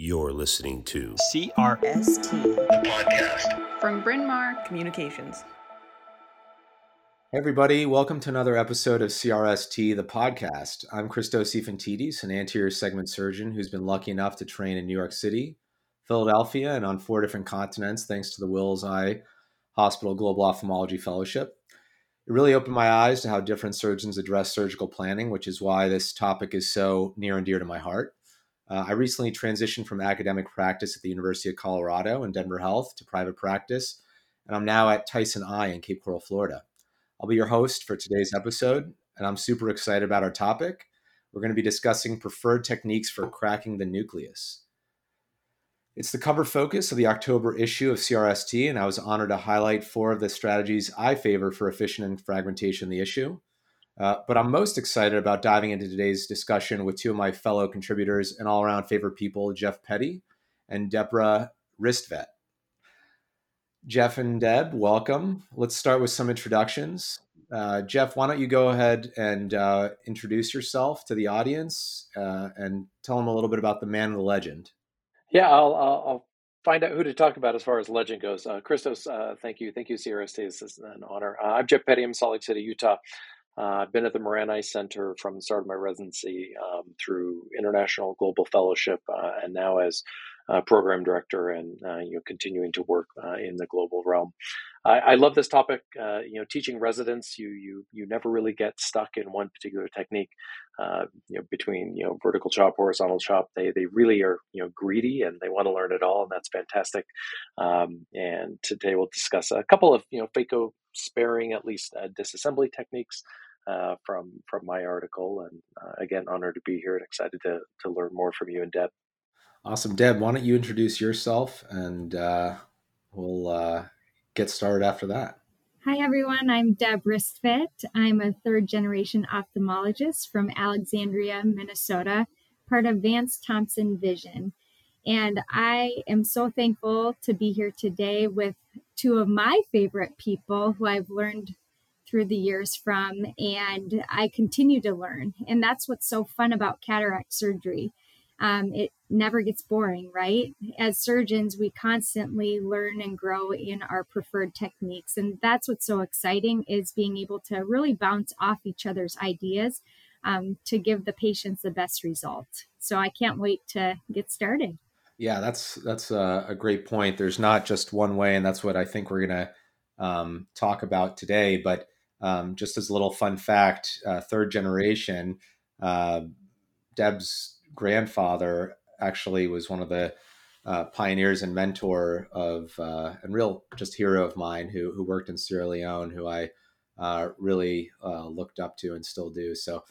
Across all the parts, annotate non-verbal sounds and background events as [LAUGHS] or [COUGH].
You're listening to CRST, the podcast. from Bryn Mawr Communications. Hey everybody, welcome to another episode of CRST, the podcast. I'm Christos Ifantidis, an anterior segment surgeon who's been lucky enough to train in New York City, Philadelphia, and on four different continents thanks to the Wills Eye Hospital Global Ophthalmology Fellowship. It really opened my eyes to how different surgeons address surgical planning, which is why this topic is so near and dear to my heart. Uh, I recently transitioned from academic practice at the University of Colorado in Denver Health to private practice, and I'm now at Tyson Eye in Cape Coral, Florida. I'll be your host for today's episode, and I'm super excited about our topic. We're going to be discussing preferred techniques for cracking the nucleus. It's the cover focus of the October issue of CRST, and I was honored to highlight four of the strategies I favor for efficient fragmentation the issue. Uh, but I'm most excited about diving into today's discussion with two of my fellow contributors and all around favorite people, Jeff Pettey and Deborah Ristvedt. Jeff and Deb, welcome. Let's start with some introductions. Uh, Jeff, why don't you go ahead and uh, introduce yourself to the audience uh, and tell them a little bit about the man and the legend? Yeah, I'll, I'll, find out who to talk about as far as legend goes. Uh, Christos, thank you. Thank you, CRST. This is an honor. I'm Jeff Pettey. I'm Salt Lake City, Utah. Uh, I've been at the Moran Center from the start of my residency um, through International Global Fellowship uh, and now as uh, program director and you know continuing to work in the global realm. I, I love this topic. you know, teaching residents, you you you never really get stuck in one particular technique. you know, between you know vertical chop, horizontal chop, they they really are you know greedy and they want to learn it all, and that's fantastic. Um, and today we'll discuss a couple of you know phaco sparing at least disassembly techniques uh, from from my article. And uh, again, honored to be here and excited to to learn more from you and Deb. Awesome, Deb. Why don't you introduce yourself, and uh, we'll uh, get started after that. Hi, everyone. I'm Deb Ristvedt. I'm a third generation ophthalmologist from Alexandria, Minnesota, part of Vance Thompson Vision. And I am so thankful to be here today with two of my favorite people who I've learned through the years from, and I continue to learn. And that's what's so fun about cataract surgery. Um, it never gets boring, right? As surgeons, we constantly learn and grow in our preferred techniques. And that's what's so exciting is being able to really bounce off each other's ideas um, to give the patients the best result. So I can't wait to get started. Yeah, that's that's a, a great point. There's not just one way, and that's what I think we're going to um, talk about today. But um, just as a little fun fact, uh, third generation, uh, Deb's grandfather actually was one of the uh, pioneers and mentor of uh, and real just hero of mine who who worked in Sierra Leone, who I uh, really uh, looked up to and still do. So,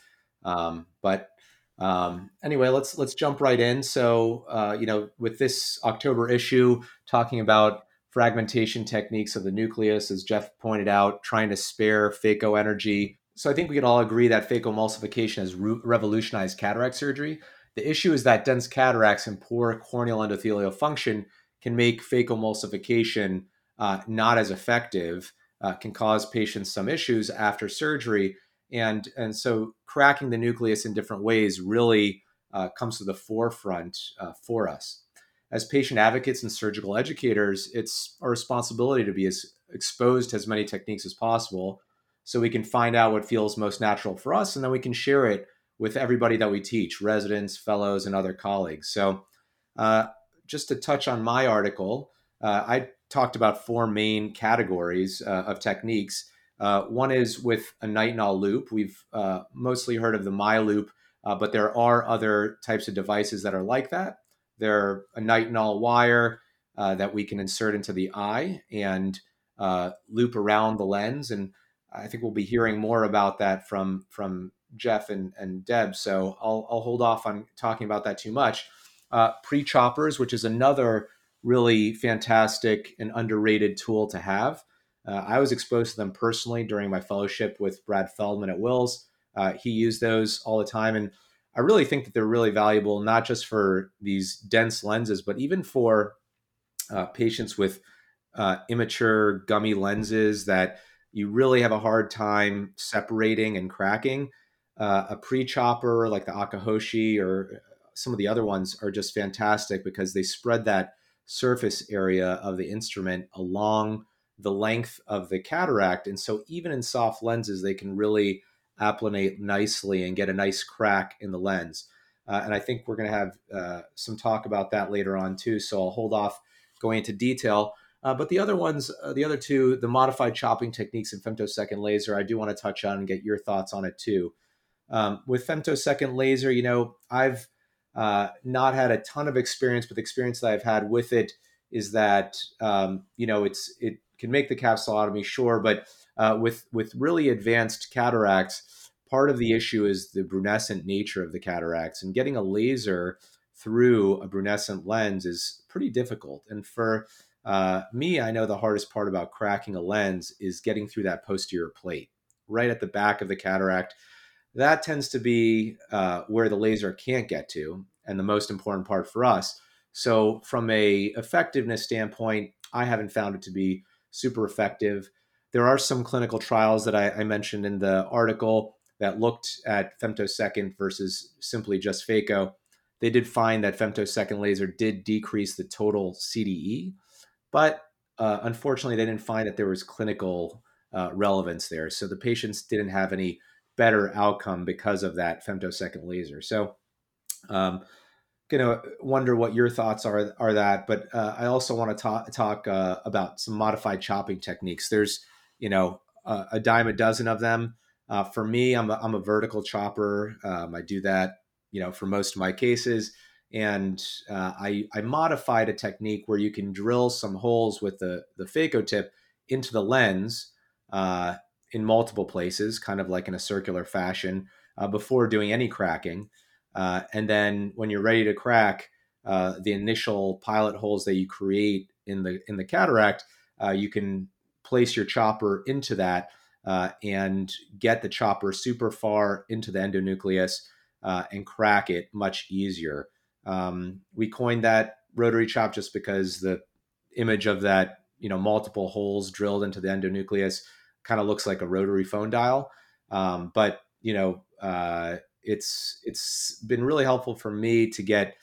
um, but um, anyway, let's let's jump right in. So, you know, with this October issue, talking about fragmentation techniques of the nucleus, as Jeff pointed out, trying to spare phaco energy. So I think we can all agree that phacoemulsification has re- revolutionized cataract surgery. The issue is that dense cataracts and poor corneal endothelial function can make phacoemulsification uh, not as effective, uh, can cause patients some issues after surgery. And, and so cracking the nucleus in different ways really uh, comes to the forefront uh, for us as patient advocates and surgical educators, it's our responsibility to be as exposed to as many techniques as possible so we can find out what feels most natural for us and then we can share it with everybody that we teach residents fellows and other colleagues. So uh, just to touch on my article uh, i talked about four main categories uh, of techniques. Uh, one is with a nitinol loop. We've uh, mostly heard of the miLOOP uh, but there are other types of devices that are like that they're a nitinol wire uh, that we can insert into the eye and uh, loop around the lens. And I think we'll be hearing more about that from from Jeff and, and Deb. So I'll, I'll hold off on talking about that too much. Uh, Pre choppers, which is another really fantastic and underrated tool to have. Uh, I was exposed to them personally during my fellowship with Brad Feldman at Wills. Uh, he used those all the time. And I really think that they're really valuable, not just for these dense lenses, but even for uh, patients with uh, immature gummy lenses that you really have a hard time separating and cracking. Uh, a pre chopper like the Akahoshi or some of the other ones are just fantastic because they spread that surface area of the instrument along the length of the cataract. And so even in soft lenses, they can really applanate nicely and get a nice crack in the lens. Uh, and I think we're going to have uh, some talk about that later on too. So I'll hold off going into detail. Uh, but the other ones, uh, the other two, the modified chopping techniques and femtosecond laser, I do want to touch on and get your thoughts on it too. Um, with femtosecond laser, you know, I've uh, not had a ton of experience, but the experience that I've had with it is that um, you know it's it can make the capsulotomy, sure, but uh, with with really advanced cataracts, part of the issue is the brunescent nature of the cataracts, and getting a laser through a brunescent lens is pretty difficult. And for uh, me, I know the hardest part about cracking a lens is getting through that posterior plate, right at the back of the cataract. That tends to be uh, where the laser can't get to, and the most important part for us. So, from a effectiveness standpoint, I haven't found it to be super effective. There are some clinical trials that I, I mentioned in the article that looked at femtosecond versus simply just phaco. They did find that femtosecond laser did decrease the total CDE, but uh, unfortunately, they didn't find that there was clinical uh, relevance there. So the patients didn't have any better outcome because of that femtosecond laser. So, um, gonna wonder what your thoughts are are that. But uh, I also want to talk talk uh, about some modified chopping techniques. There's you know a, a dime a dozen of them. Uh, for me, I'm a, I'm a vertical chopper. Um, I do that you know for most of my cases, and uh, I I modified a technique where you can drill some holes with the the phaco tip into the lens uh, in multiple places, kind of like in a circular fashion, uh, before doing any cracking. Uh, and then when you're ready to crack, uh, the initial pilot holes that you create in the in the cataract, you can place your chopper into that uh, and get the chopper super far into the endonucleus uh, and crack it much easier. Um, we coined that rotary chop just because the image of that you know multiple holes drilled into the endonucleus kind of looks like a rotary phone dial. Um, but you know, uh, it's it's been really helpful for me to get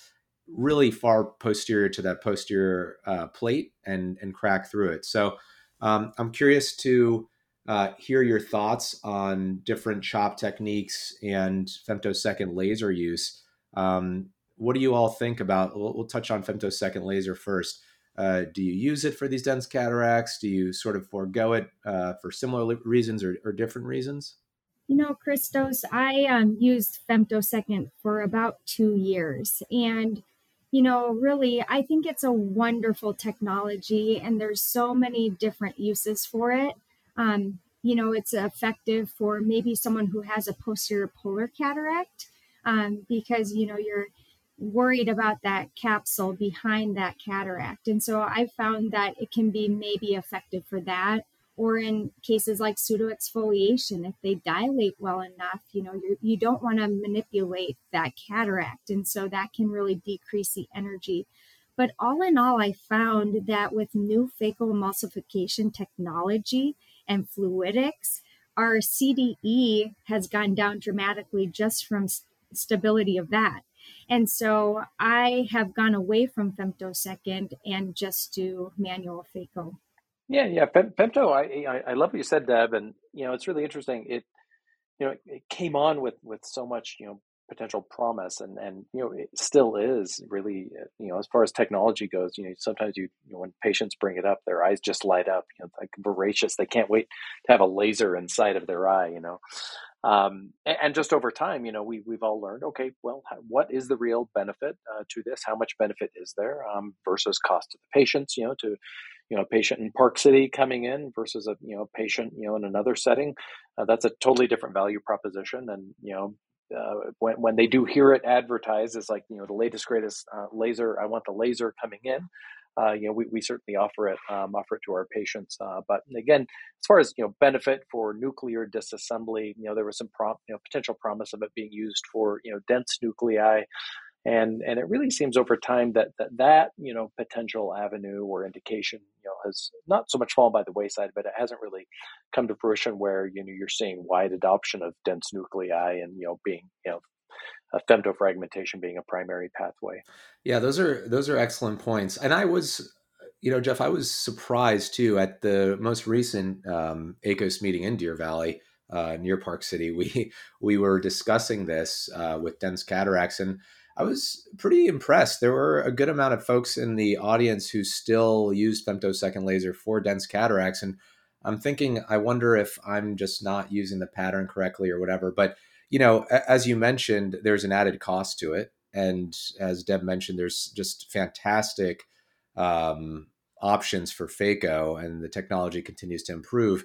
really far posterior to that posterior uh, plate and and crack through it. So um, I'm curious to uh, hear your thoughts on different chop techniques and femtosecond laser use. Um, what do you all think about? We'll, we'll touch on femtosecond laser first. Uh, do you use it for these dense cataracts? Do you sort of forego it uh, for similar reasons or, or different reasons? You know, Christos, I um, used femtosecond for about two years. And, you know, really, I think it's a wonderful technology and there's so many different uses for it. Um, you know, it's effective for maybe someone who has a posterior polar cataract um, because, you know, you're worried about that capsule behind that cataract. And so I found that it can be maybe effective for that or in cases like pseudoexfoliation if they dilate well enough you know you're, you do not want to manipulate that cataract and so that can really decrease the energy. But all in all i found that with new phacoemulsification technology and fluidics our cde has gone down dramatically just from st- stability of that. And so i have gone away from femtosecond and just do manual phaco yeah, yeah. Femto, I, I, I love what you said, Deb, and you know it's really interesting. It you know it came on with with so much you know potential promise, and and you know it still is really uh, you know as far as technology goes. You know sometimes you, you know when patients bring it up, their eyes just light up. You know like voracious. They can't wait to have a laser inside of their eye. You know. Um, and, and, just over time, you know, we, we've all learned, okay, well, what is the real benefit uh, to this? How much benefit is there um, versus cost to the patients, you know, to you know a patient in Park City coming in versus a you know patient you know in another setting. Uh, that's a totally different value proposition, and you know. Uh, when, when they do hear it advertised as like you know the latest greatest uh, laser i want the laser coming in uh, you know, we, we certainly offer it, um, offer it to our patients. Uh, but again, as far as you know, benefit for nuclear disassembly, you know, there was some prom- you know, potential promise of it being used for you know dense nuclei and and it really seems over time that that, that you know potential avenue or indication you know has not so much fallen by the wayside but it hasn't really come to fruition where you know you're seeing wide adoption of dense nuclei and you know being you know uh, femtofragmentation being a primary pathway. Yeah, those are those are excellent points. And I was, you know, Jeff, I was surprised too at the most recent um, ACOS meeting in Deer Valley. Uh, near Park City, we we were discussing this uh, with dense cataracts, and I was pretty impressed. There were a good amount of folks in the audience who still use femtosecond laser for dense cataracts. And I'm thinking, I wonder if I'm just not using the pattern correctly or whatever. But, you know, as you mentioned, there's an added cost to it. And as Deb mentioned, there's just fantastic um, options for phaco, and the technology continues to improve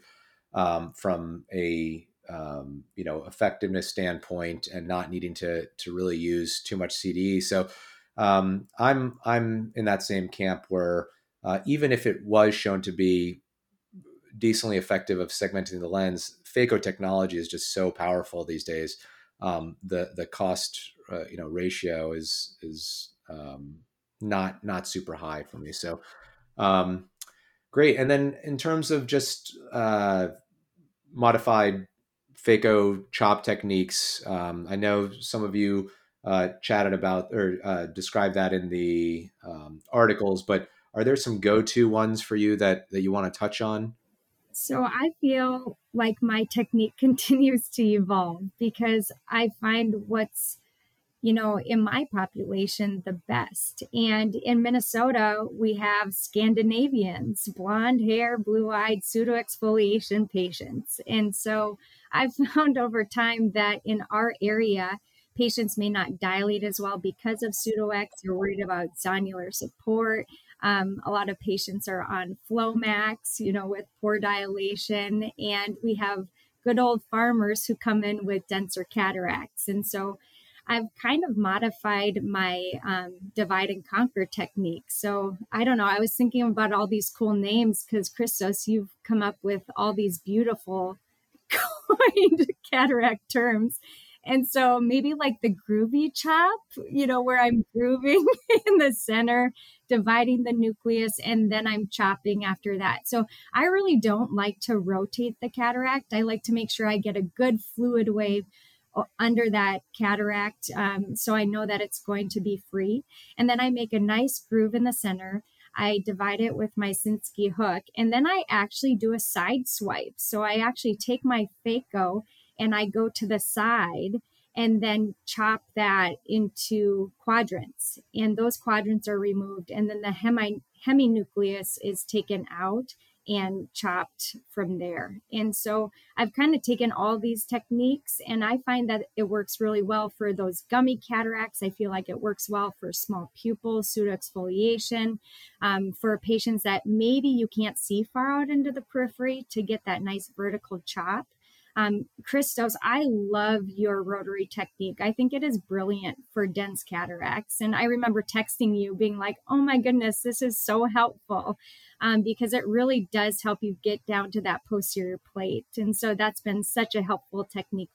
um, from a um, you know effectiveness standpoint and not needing to to really use too much CDE. So um, I'm I'm in that same camp where uh, even if it was shown to be decently effective of segmenting the lens, phaco technology is just so powerful these days. Um, the the cost uh, you know ratio is is um, not not super high for me. So um, great. And then in terms of just uh, modified phaco chop techniques. Um, I know some of you uh, chatted about or uh, described that in the um, articles, but are there some go-to ones for you that that you want to touch on? So I feel like my technique [LAUGHS] continues to evolve because I find what's you know, in my population, the best. And in Minnesota, we have Scandinavians, blonde hair, blue eyed pseudo exfoliation patients. And so I've [LAUGHS] found over time that in our area, patients may not dilate as well because of pseudo-X. They're worried about zonular support. Um, a lot of patients are on Flomax, you know, with poor dilation. And we have good old farmers who come in with denser cataracts. And so I've kind of modified my um, divide and conquer technique. So I don't know. I was thinking about all these cool names because Christos, you've come up with all these beautiful [LAUGHS] coined cataract terms. And so maybe like the groovy chop, you know, where I'm grooving [LAUGHS] in the center, dividing the nucleus, and then I'm chopping after that. So I really don't like to rotate the cataract. I like to make sure I get a good fluid wave under that cataract um, so I know that it's going to be free. And then I make a nice groove in the center. I divide it with my Sinskey hook, and then I actually do a side swipe. So I actually take my phaco and I go to the side and then chop that into quadrants. And those quadrants are removed, and then the hemi- heminucleus is taken out and chopped from there. And so I've kind of taken all these techniques and I find that it works really well for those gummy cataracts. I feel like it works well for small pupils, pseudoexfoliation, um, for patients that maybe you can't see far out into the periphery to get that nice vertical chop. Um, Christos, I love your rotary technique. I think it is brilliant for dense cataracts. And I remember texting you being like, oh my goodness, this is so helpful um, because it really does help you get down to that posterior plate. And so that's been such a helpful technique,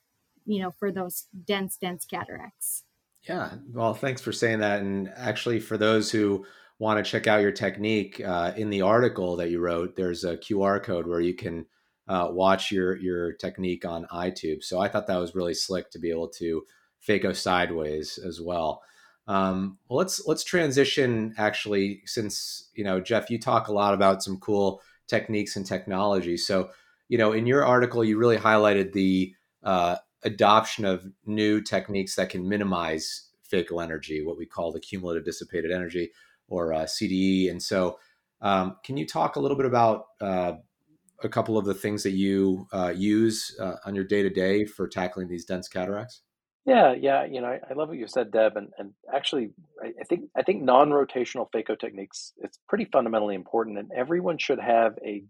you know, for those dense, dense cataracts. Yeah. Well, thanks for saying that. And actually, for those who want to check out your technique, uh, in the article that you wrote, there's a QR code where you can uh, watch your your technique on Eyetube. So I thought that was really slick to be able to phaco sideways as well. Um, well, let's let's transition actually, since you know Jeff, you talk a lot about some cool techniques and technology. So you know, in your article, you really highlighted the uh, adoption of new techniques that can minimize phaco energy, what we call the cumulative dissipated energy or uh, CDE. And so, um, can you talk a little bit about uh, a couple of the things that you uh, use uh, on your day to day for tackling these dense cataracts? Yeah, yeah, you know, I, I love what you said, Deb, and, and actually, I, I think I think non-rotational phaco techniques it's pretty fundamentally important, and everyone should have a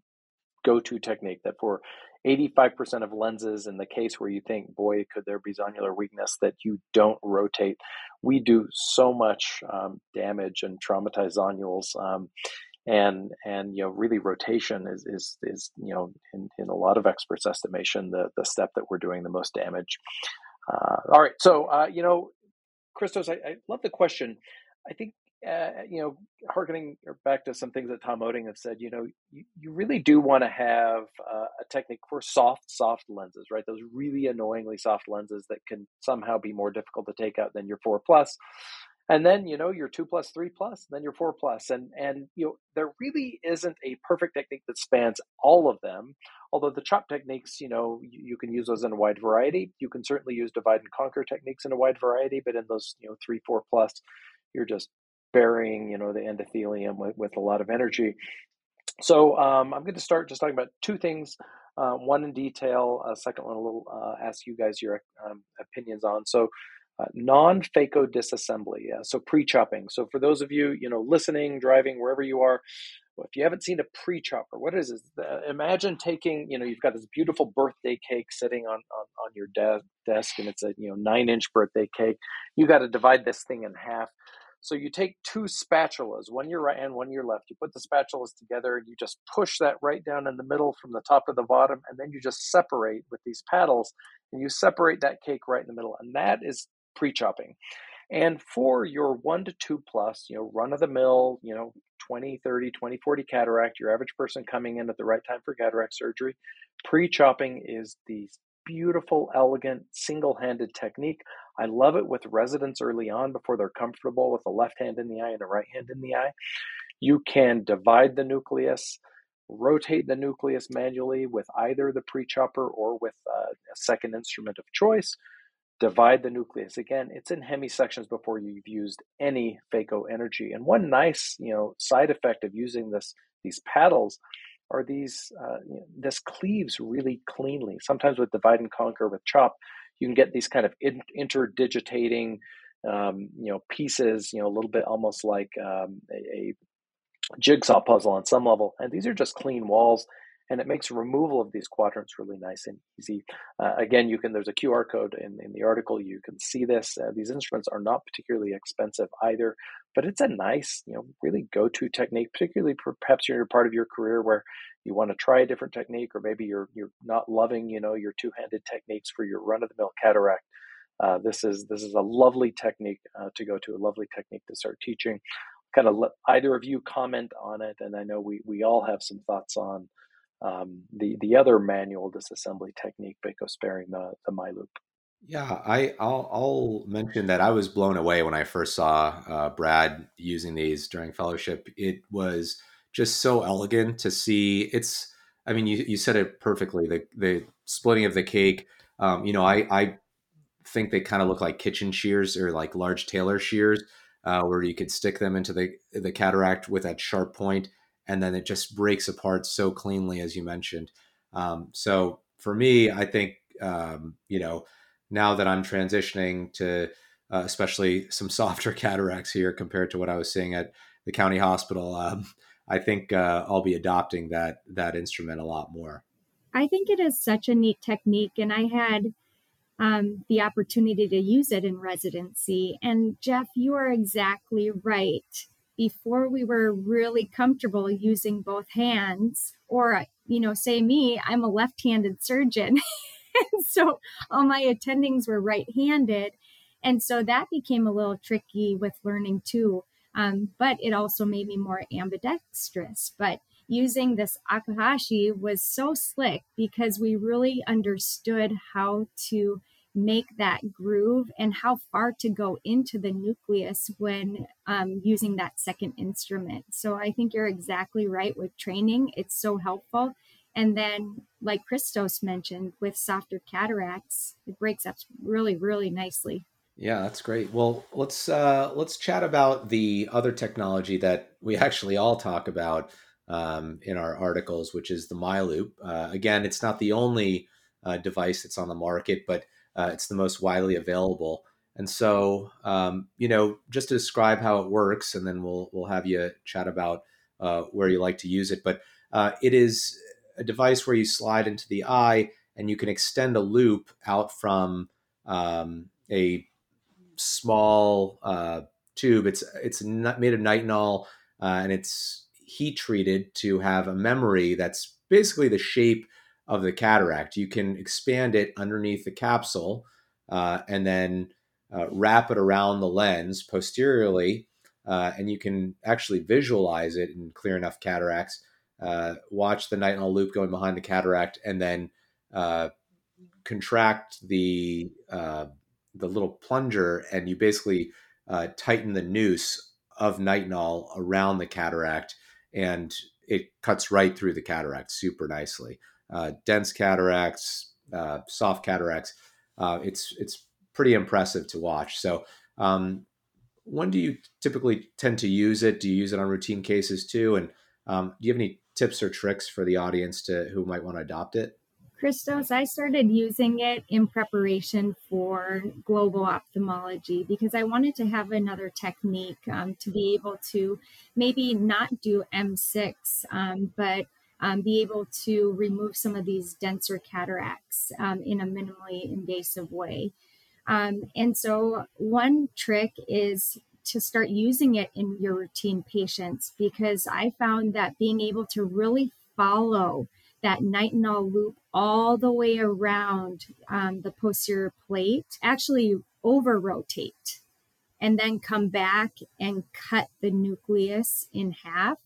go-to technique that for 85% of lenses in the case where you think boy could there be zonular weakness that you don't rotate we do so much um, damage and traumatize zonules um, and and you know really rotation is is is you know in, in a lot of experts estimation the the step that we're doing the most damage. Uh, all right so uh, you know christos I, I, love the question. I think uh, you know, harkening back to some things that Tom Oetting have said, you know, you, you really do want to have uh, a technique for soft, soft lenses, right? Those really annoyingly soft lenses that can somehow be more difficult to take out than your four plus and then you know your two plus three plus then your four plus and and you know there really isn't a perfect technique that spans all of them although the chop techniques you know you, you, can use those in a wide variety. You can certainly use divide and conquer techniques in a wide variety but in those you know three four plus you're just burying you know the endothelium with, with a lot of energy. So um, i'm going to start just talking about two things uh, one in detail a second one a little uh, ask you guys your um, opinions on. So uh, non-phaco disassembly, uh, so pre-chopping. So for those of you, you know, listening, driving, wherever you are, if you haven't seen a pre-chopper, what is? Uh, imagine taking, you know, you've got this beautiful birthday cake sitting on on, on your de- desk, and it's a you know nine-inch birthday cake. You got to divide this thing in half. So you take two spatulas, one your right and one your left. You put the spatulas together and you just push that right down in the middle from the top to the bottom, and then you just separate with these paddles, and you separate that cake right in the middle. And that is pre-chopping. And for your one to two plus, you know, run of the mill, you know, 20, 30, 20, 40 cataract, your average person coming in at the right time for cataract surgery, pre chopping is the beautiful, elegant, single handed technique. I love it with residents early on before they're comfortable with a left hand in the eye and a right hand in the eye. You can divide the nucleus, rotate the nucleus manually with either the pre chopper or with uh, a second instrument of choice divide the nucleus. Again, it's in hemisections before you've used any phaco energy. And one nice, you know, side effect of using this these paddles are these uh, you know, this cleaves really cleanly. Sometimes with divide and conquer with chop, you can get these kind of in, interdigitating, um, you know, pieces. You know, a little bit almost like um, a, a jigsaw puzzle on some level. And these are just clean walls and it makes removal of these quadrants really nice and easy. Uh, again, you can there's a QR code in, in the article. You can see this. Uh, these instruments are not particularly expensive either, but it's a nice, you know, really go-to technique, particularly perhaps you're part of your career where you want to try a different technique, or maybe you're you're not loving, you know, your two-handed techniques for your run-of-the-mill cataract. Uh, this is this is a lovely technique uh, to go to, a lovely technique to start teaching. Kind of let either of you comment on it, and I know we we all have some thoughts on um, the the other manual disassembly technique, Phaco sparing the the miLOOP. Yeah, I I'll, I'll, mention that I was blown away when I first saw uh, Brad using these during fellowship. It was just so elegant to see. It's I mean you you said it perfectly. The the splitting of the cake. Um, you know, I I think they kind of look like kitchen shears or like large tailor shears, uh, where you could stick them into the the cataract with that sharp point and then it just breaks apart so cleanly as you mentioned. Um, so for me i think um, you know now that i'm transitioning to uh, especially some [LAUGHS] softer cataracts here compared to what i was seeing at the county hospital um, i think uh, i'll be adopting that that instrument a lot more. I think it is such a neat technique and i had um, the opportunity to use it in residency. And jeff you are exactly right before we were really comfortable using both hands or you know say me i'm a left-handed surgeon. [LAUGHS] So all my attendings were right-handed. And so that became a little tricky with learning too. Um, but it also made me more ambidextrous. But using this Akahoshi was so slick because we really understood how to make that groove and how far to go into the nucleus when um, using that second instrument. So I think you're exactly right with training. It's so helpful. And then, like Christos mentioned, with softer cataracts, it breaks up really, really nicely. Yeah, that's great. Well, let's uh, let's chat about the other technology that we [LAUGHS] actually all talk about um, in our articles, which is the miLOOP. Uh, again, it's not the only uh, device that's on the market, but uh, it's the most widely available. And so, um, you know, just to describe how it works, and then we'll we'll have you chat about uh, where you like to use it. But uh, it is a device where you slide into the eye, and you can extend a loop out from um, a small uh, tube. It's it's made of nitinol, uh, and it's heat treated to have a memory that's basically the shape of the cataract. You can expand it underneath the capsule uh, and then uh, wrap it around the lens posteriorly. uh, and you can actually visualize it in clear enough cataracts. Uh, watch the nitinol loop going behind the cataract, and then uh, contract the uh, the little plunger, and you basically tighten the noose of nitinol around the cataract, and it cuts right through the cataract super nicely. Uh, dense cataracts, uh, soft cataracts, uh, it's it's pretty impressive to watch. So, um, when do you typically tend to use it? Do you use it on routine cases too? And um, do you have any tips or tricks for the audience to who might want to adopt it? Christos, I started using it in preparation for global ophthalmology because I wanted to have another technique um, to be able to maybe not do MSICS, um, but um, be able to remove some of these denser cataracts um, in a minimally invasive way. Um, and so, one trick is to start using it in your routine patients because I found that being able to really follow that nitinol loop all the way around um, the posterior plate, actually over rotate, and then come back and cut the nucleus in half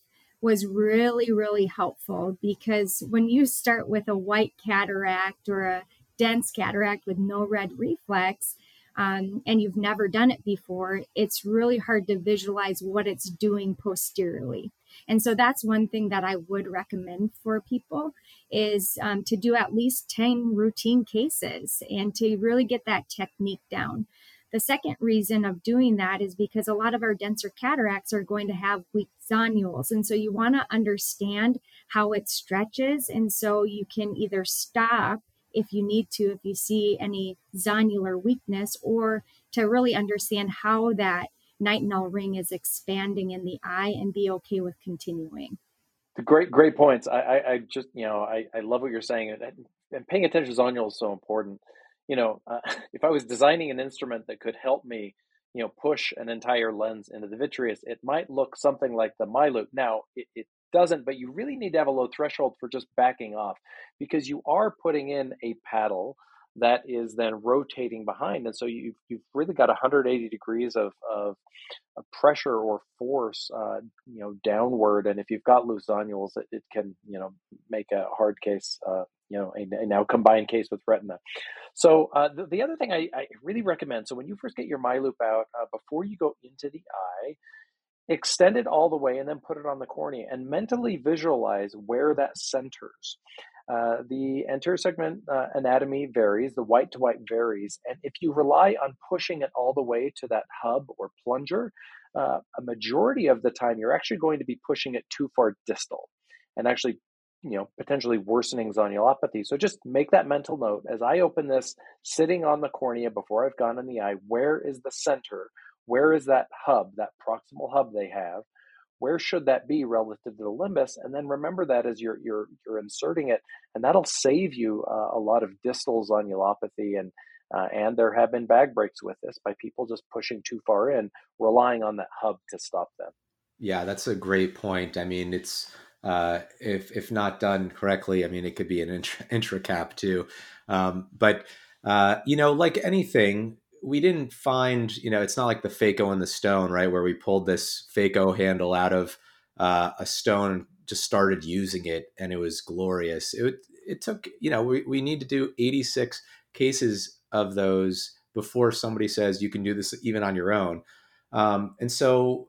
was really, really helpful because when you start with a white cataract or a dense cataract with no red reflex, um, and you've never done it before, it's really hard to visualize what it's doing posteriorly. And so that's one thing that I would recommend for people is um, to do at least 10 routine cases and to really get that technique down. The second reason of doing that is because a lot of our denser cataracts are going to have weak zonules. And so you want to understand how it stretches. And so you can either stop if you need to, if you see any zonular weakness, or to really understand how that nitinol ring is expanding in the eye and be okay with continuing. Great, great points. I, I, I just, you know, I, I love what you're saying, and paying attention to zonule is so important. You know, uh, [LAUGHS] if I was designing an instrument that could help me, you know, push an entire lens into the vitreous, it might look something like the miLOOP. Now, it, it doesn't, but you really need to have a low threshold for just backing off because you are putting in a paddle that is then rotating behind. And so you've, you've really got 180 degrees of, of, of pressure or force, uh, you know, downward. And if you've got loose zonules, it, it can, you know, make a hard case, uh, you know, a, a, now combined case with retina. So uh, the, the other thing I, I, really recommend, so when you first get your miLOOP out, uh, before you go into the eye, extend it all the way and then put it on the cornea and mentally visualize where that centers. Uh, the anterior segment uh, anatomy varies, the white to white varies, and if you rely on pushing it all the way to that hub or plunger, uh, a majority of the time you're actually going to be pushing it too far distal and actually you know potentially worsening zonulopathy. So just make that mental note as i open this sitting on the cornea before i've gone in the eye where is the center? Where is that hub that proximal hub they have? Where should that be relative to the limbus? And then remember that as you're you're you're inserting it and that'll save you uh, a lot of distal zonulopathy and uh, and there have been bag breaks with this by people just pushing too far in relying on that hub to stop them. Yeah that's a great point. I mean it's uh, if if not done correctly i mean it could be an intra, [LAUGHS] intra cap too um, but uh, you know like anything we didn't find, you know, it's not like the Phaco and the stone, right? Where we pulled this Phaco handle out of uh, a stone, just started using it, and it was glorious. It it took, you know, we we need to do 86 cases of those before somebody says you can do this even on your own. Um, and so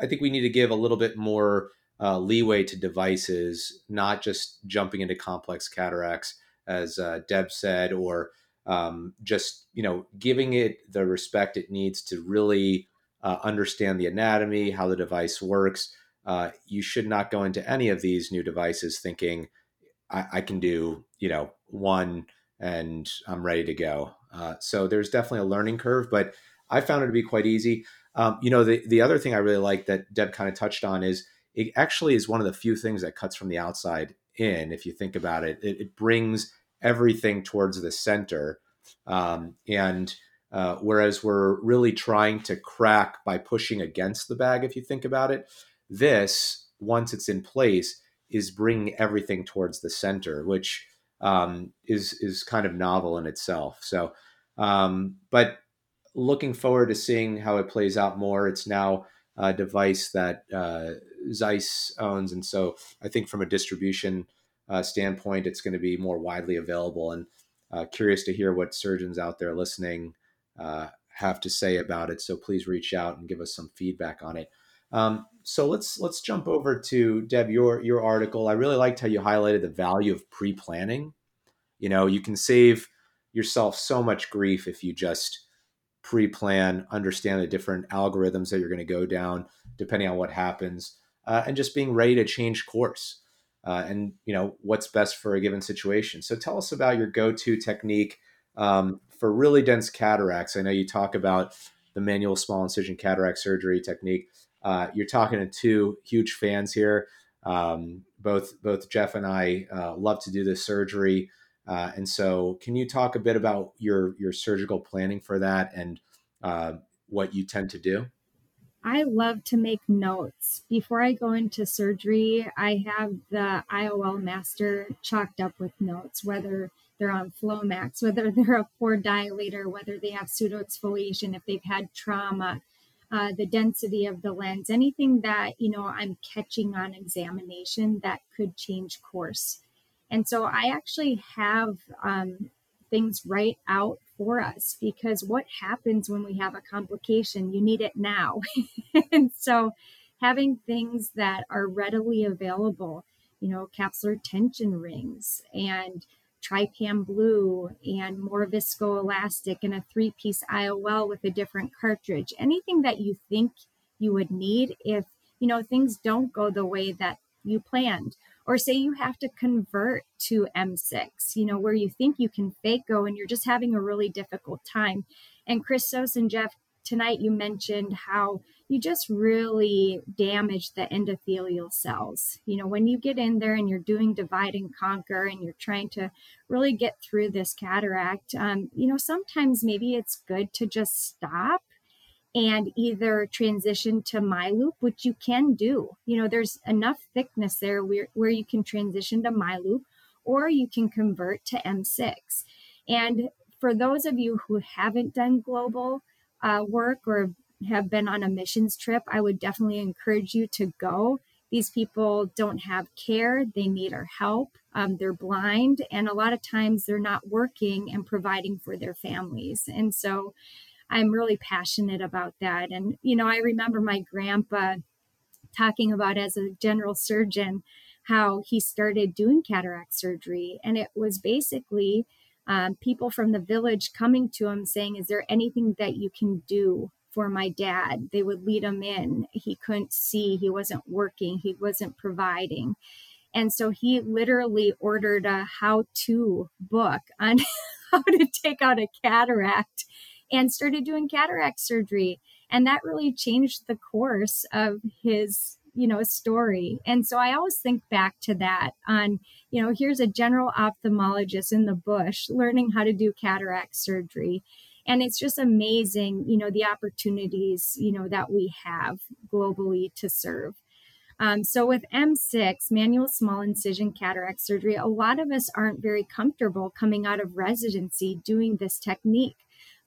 I think we need to give a little bit more uh, leeway to devices, not just jumping into complex cataracts, as uh, Deb said, or um, just you know giving it the respect it needs to really uh, understand the anatomy, how the device works. Uh, you should not go into any of these new devices thinking I, I can do you know one and I'm ready to go. Uh, so there's definitely a learning curve, but I found it to be quite easy. Um, you know, the the other thing I really like that Deb kind of touched on is it actually is one of the few things that cuts from the outside in. If you think about it, it, it brings everything towards the center. Um, and uh, whereas we're really trying to crack by pushing against the bag, if you think about it, this, once it's in place, is bringing everything towards the center, which um, is is kind of novel in itself. So, um, but looking forward to seeing how it plays out more. It's now uh, device that uh, Zeiss owns, and so I think from a distribution uh, standpoint, it's going to be more widely available. And uh, curious to hear what surgeons out there listening uh, have to say about it. So please reach out and give us some feedback on it. Um, so let's let's jump over to Deb your your article. I really liked how you highlighted the value of pre planning. You know, you can save yourself so much grief if you just pre plan, understand the different algorithms that you're going to go down depending on what happens, uh, and just being ready to change course. Uh, and you know what's best for a given situation. So tell us about your go-to technique um, for really dense cataracts. I know you talk about the manual small incision cataract surgery technique. Uh, you're talking to two huge fans here. Um, both both Jeff and I uh, love to do this surgery. Uh, and so, can you talk a bit about your your surgical planning for that and uh, what you tend to do? I love to make notes before I go into surgery. I have the IOL master chalked up with notes, whether they're on Flomax, whether [LAUGHS] they're a poor dilator, whether they have pseudoexfoliation, if they've had trauma, uh, the density of the lens, anything that you know I'm catching on examination that could change course. And so I actually have um, things right out for us because what happens when we have a complication? You need it now. [LAUGHS] and so having things that are readily available, you know, capsular tension rings and trypan blue and more viscoelastic and a three piece IOL with a different cartridge, anything that you think you would need if, you know, things don't go the way that you planned or say you have to convert to MSICS, you know, where you think you can phaco and you're just having a really difficult time. And Christos and Jeff, tonight you mentioned how you just really damage the endothelial cells. You know, when you get in there and you're doing divide and conquer and you're trying to really get through this cataract, um, you know, sometimes maybe it's good to just stop and either transition to miLOOP, which you can do. You know, there's enough thickness there where, where you can transition to miLOOP, or you can convert to MSICS. And for those of you who haven't done global uh, work or have been on a missions trip, I would definitely encourage you to go. These people don't have care, they need our help. Um, they're blind, and a lot of times they're not working and providing for their families. And so, I'm really passionate about that. And, you know, I remember my grandpa talking about as a general surgeon how he started doing cataract surgery. And it was basically um, people from the village coming to him saying, Is there anything that you can do for my dad? They would lead him in. He couldn't see, he wasn't working, he wasn't providing. And so he literally ordered a how to book on [LAUGHS] how to take out a cataract and started doing cataract surgery. And that really changed the course of his you know story. And so i always think back to that on you know here's a general ophthalmologist in the bush learning how to do cataract surgery. And it's just amazing you know the opportunities you know that we have globally to serve. Um, so with MSICS manual small incision cataract surgery a lot of us aren't very comfortable coming out of residency doing this technique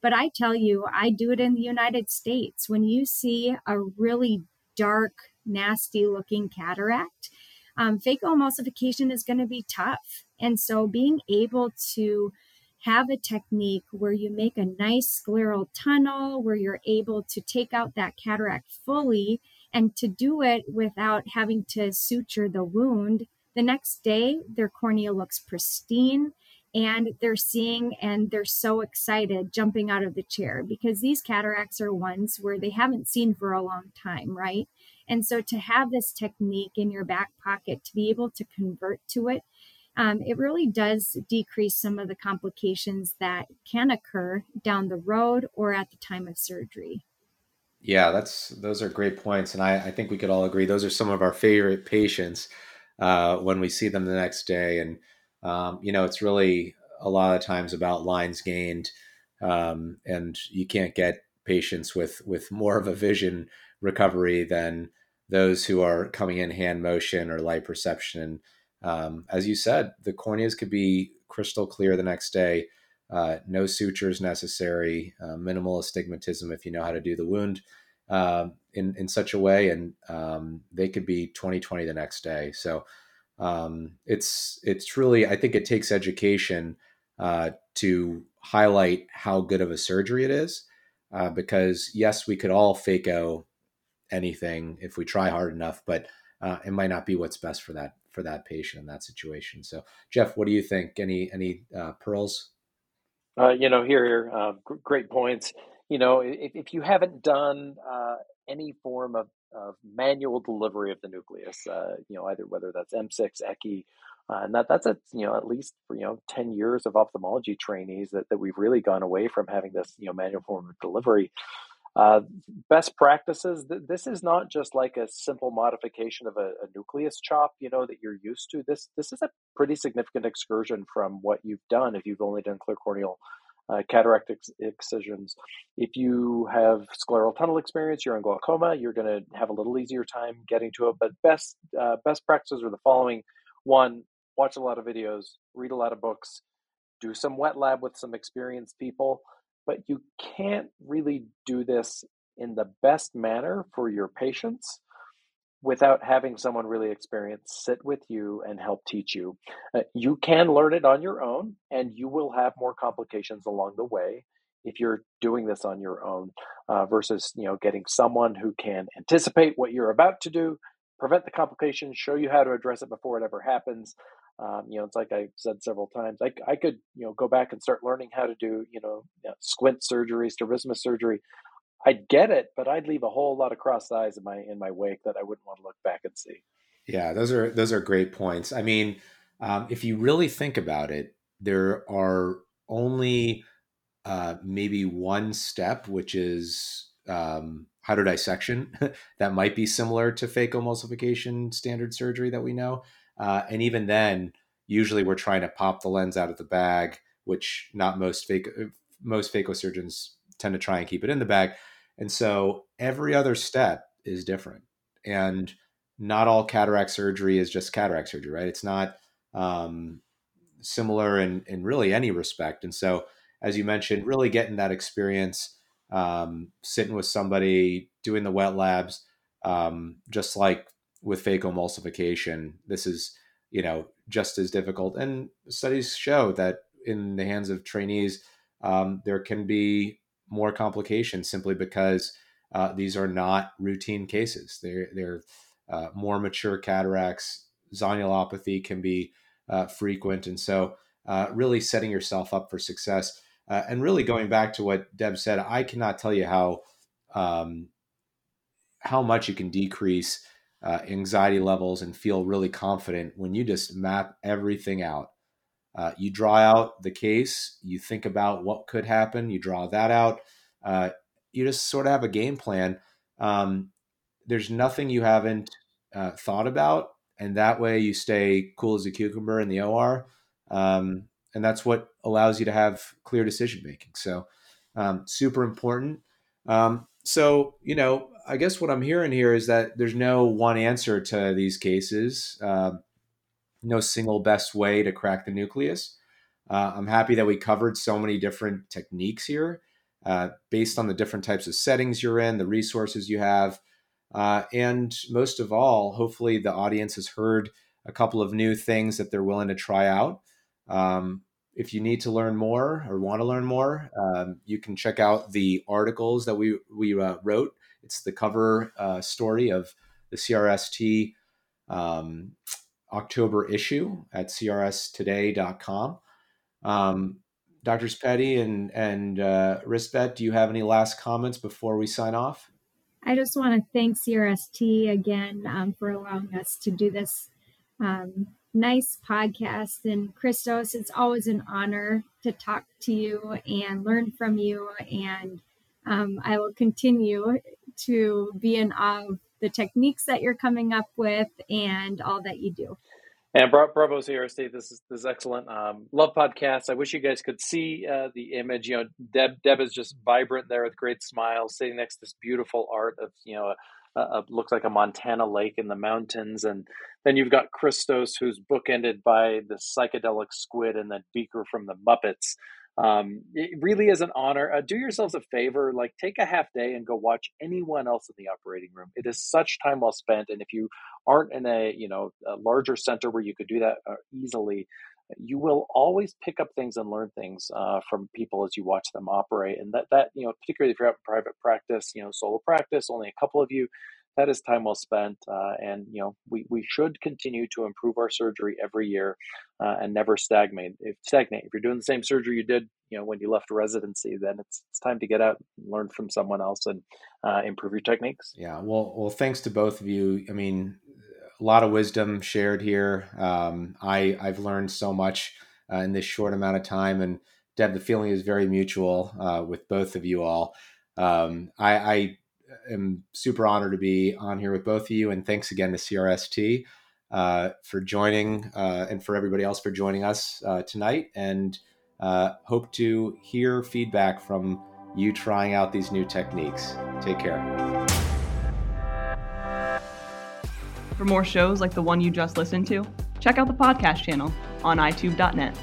but I tell you, I do it in the United States. When you see a really dark, nasty looking cataract, um, phacoemulsification is going to be tough. And so being able to have a technique where you make a nice scleral tunnel, where you're able to take out that cataract fully and to do it without having to suture the wound. The next day, their cornea looks pristine and they're seeing and they're so excited jumping out of the chair because these cataracts are ones where they haven't seen for a long time, right? And so to have this technique in your back pocket, to be able to convert to it, um, it really does decrease some of the complications that can occur down the road or at the time of surgery. Yeah, that's those are great points, and I, I think we could all agree those are some of our favorite patients uh, when we see them the next day. And um, you know, it's really a lot of times about lines gained, um, and you can't get patients with with more of a vision recovery than those who are coming in hand motion or light perception. Um, as you said, the corneas could be crystal clear the next day. Uh, no sutures necessary, uh, minimal astigmatism if you know how to do the wound. Um, in in such a way, and um, they could be 2020 the next day. So um, it's it's really I think it takes education uh, to highlight how good of a surgery it is, uh, because yes, we could all phaco anything if we try hard enough, but uh, it might not be what's best for that for that patient in that situation. So, Jeff, what do you think? Any any uh, pearls? Uh, you know, here, here, uh, great points. You know, if, if you haven't done uh, any form of, of manual delivery of the nucleus, uh, you know, either whether that's MSICS, ECCE, uh, and that that's a you know at least you know 10 years of ophthalmology trainees that, that we've really gone away from having this you know manual form of delivery uh, best practices. Th- this is not just like a simple modification of a, a, nucleus chop, you know, that you're used to. This this is a pretty significant excursion from what you've done if you've only done clear corneal uh, cataract ex- excisions. If you have scleral tunnel experience, you're in glaucoma, you're going to have a little easier time getting to it. But best uh, best practices are the following: one, watch a lot of videos, read a lot of books, do some wet lab with some experienced people but you can't really do this in the best manner for your patients without having someone really experienced sit with you and help teach you. Uh, you can learn it on your own, and you will have more complications along the way if you're doing this on your own uh, versus you know getting someone who can anticipate what you're about to do prevent the complications show you how to address it before it ever happens um, you know, it's like I said several times. I, I could you know go back and start learning how to do you know, you know squint surgery, strabismus surgery. I'd get it, but I'd leave a whole lot of crossed eyes in my in my wake that I wouldn't want to look back and see. Yeah, those are those are great points. I mean, um, if you really think about it, there are only uh, maybe one step, which is um, hydrodissection, [LAUGHS] that might be similar to phacoemulsification standard surgery that we know. Uh, and even then, usually we're trying to pop the lens out of the bag, which not most phaco most phacosurgeons tend to try and keep it in the bag. And so every other step is different. And not all cataract surgery is just cataract surgery, right? It's not um, similar in, in really any respect. And so, as you mentioned, really getting that experience, um, sitting with somebody, doing the wet labs, um, just like with phacoemulsification, this is you know just as difficult. And studies show that in the hands of trainees, um, there can be more complications simply because uh, these are not routine cases. They're they're uh, more mature cataracts. Zonulopathy can be uh, frequent, and so uh, really setting yourself up for success. Uh, and really going back to what Deb said, I cannot tell you how um, how much you can decrease uh, anxiety levels and feel really confident when you just map everything out. Uh, you draw out the case, you think about what could happen, you draw that out. Uh, you just sort of have a game plan. Um, there's nothing you haven't uh, thought about, and that way you stay cool as a cucumber in the OR. Um, and that's what allows you to have clear decision making. So, um, super important. Um, so, you know, I guess what I'm hearing here is that there's no one answer to these cases, uh, no single best way to crack the nucleus. Uh, I'm happy that we covered so many different techniques here uh, based on the different types of settings you're in, the resources you have. Uh, and most of all, hopefully, the audience has heard a couple of new things that they're willing to try out. Um, if you need to learn more or want to learn more, um, you can check out the articles that we we uh, wrote. It's the cover uh, story of the CRST um, October issue at crstoday.com. Um, Doctors Pettey and and uh, do you have any last comments before we sign off? I just want to thank CRST again um, for allowing us to do this um, nice podcast. And Christos, it's always an honor to talk to you and learn from you. And um, I will continue to be in awe of the techniques that you're coming up with and all that you do. And bravo, CRST. This is this is excellent. Um, love podcasts. I wish you guys could see uh, the image. You know, Deb Deb is just vibrant there with great smiles, sitting next to this beautiful art of you know uh, looks like a Montana lake in the mountains. And then you've got Christos, who's bookended by the psychedelic squid and that beaker from the Muppets. Um, it really is an honor. Uh, do yourselves a favor, like take a half day and go watch anyone else in the operating room. It is such time well spent, and if you aren't in a you know a larger center where you could do that uh, easily, you will always pick up things and learn things uh, from people as you watch them operate. And that that you know, particularly if you're out in private practice, you know, solo practice, only a couple of you, that is time well spent. Uh, and you know, we we should continue to improve our surgery every year uh, and never stagnate. If stagnate, if you're doing the same surgery you did, you know, when you left residency, then it's it's time to get out and learn from someone else and uh, improve your techniques. Yeah. Well, well, thanks to both of you. I mean, a lot of wisdom shared here. Um, I I've learned so much uh, in this short amount of time, and Deb, the feeling is very mutual uh, with both of you all. Um, I, I, am super honored to be on here with both of you, and thanks again to CRST uh, for joining, uh, and for everybody else for joining us uh, tonight. And uh, hope to hear feedback from you trying out these new techniques. Take care. For more shows like the one you just listened to, check out the podcast channel on Eyetube.net.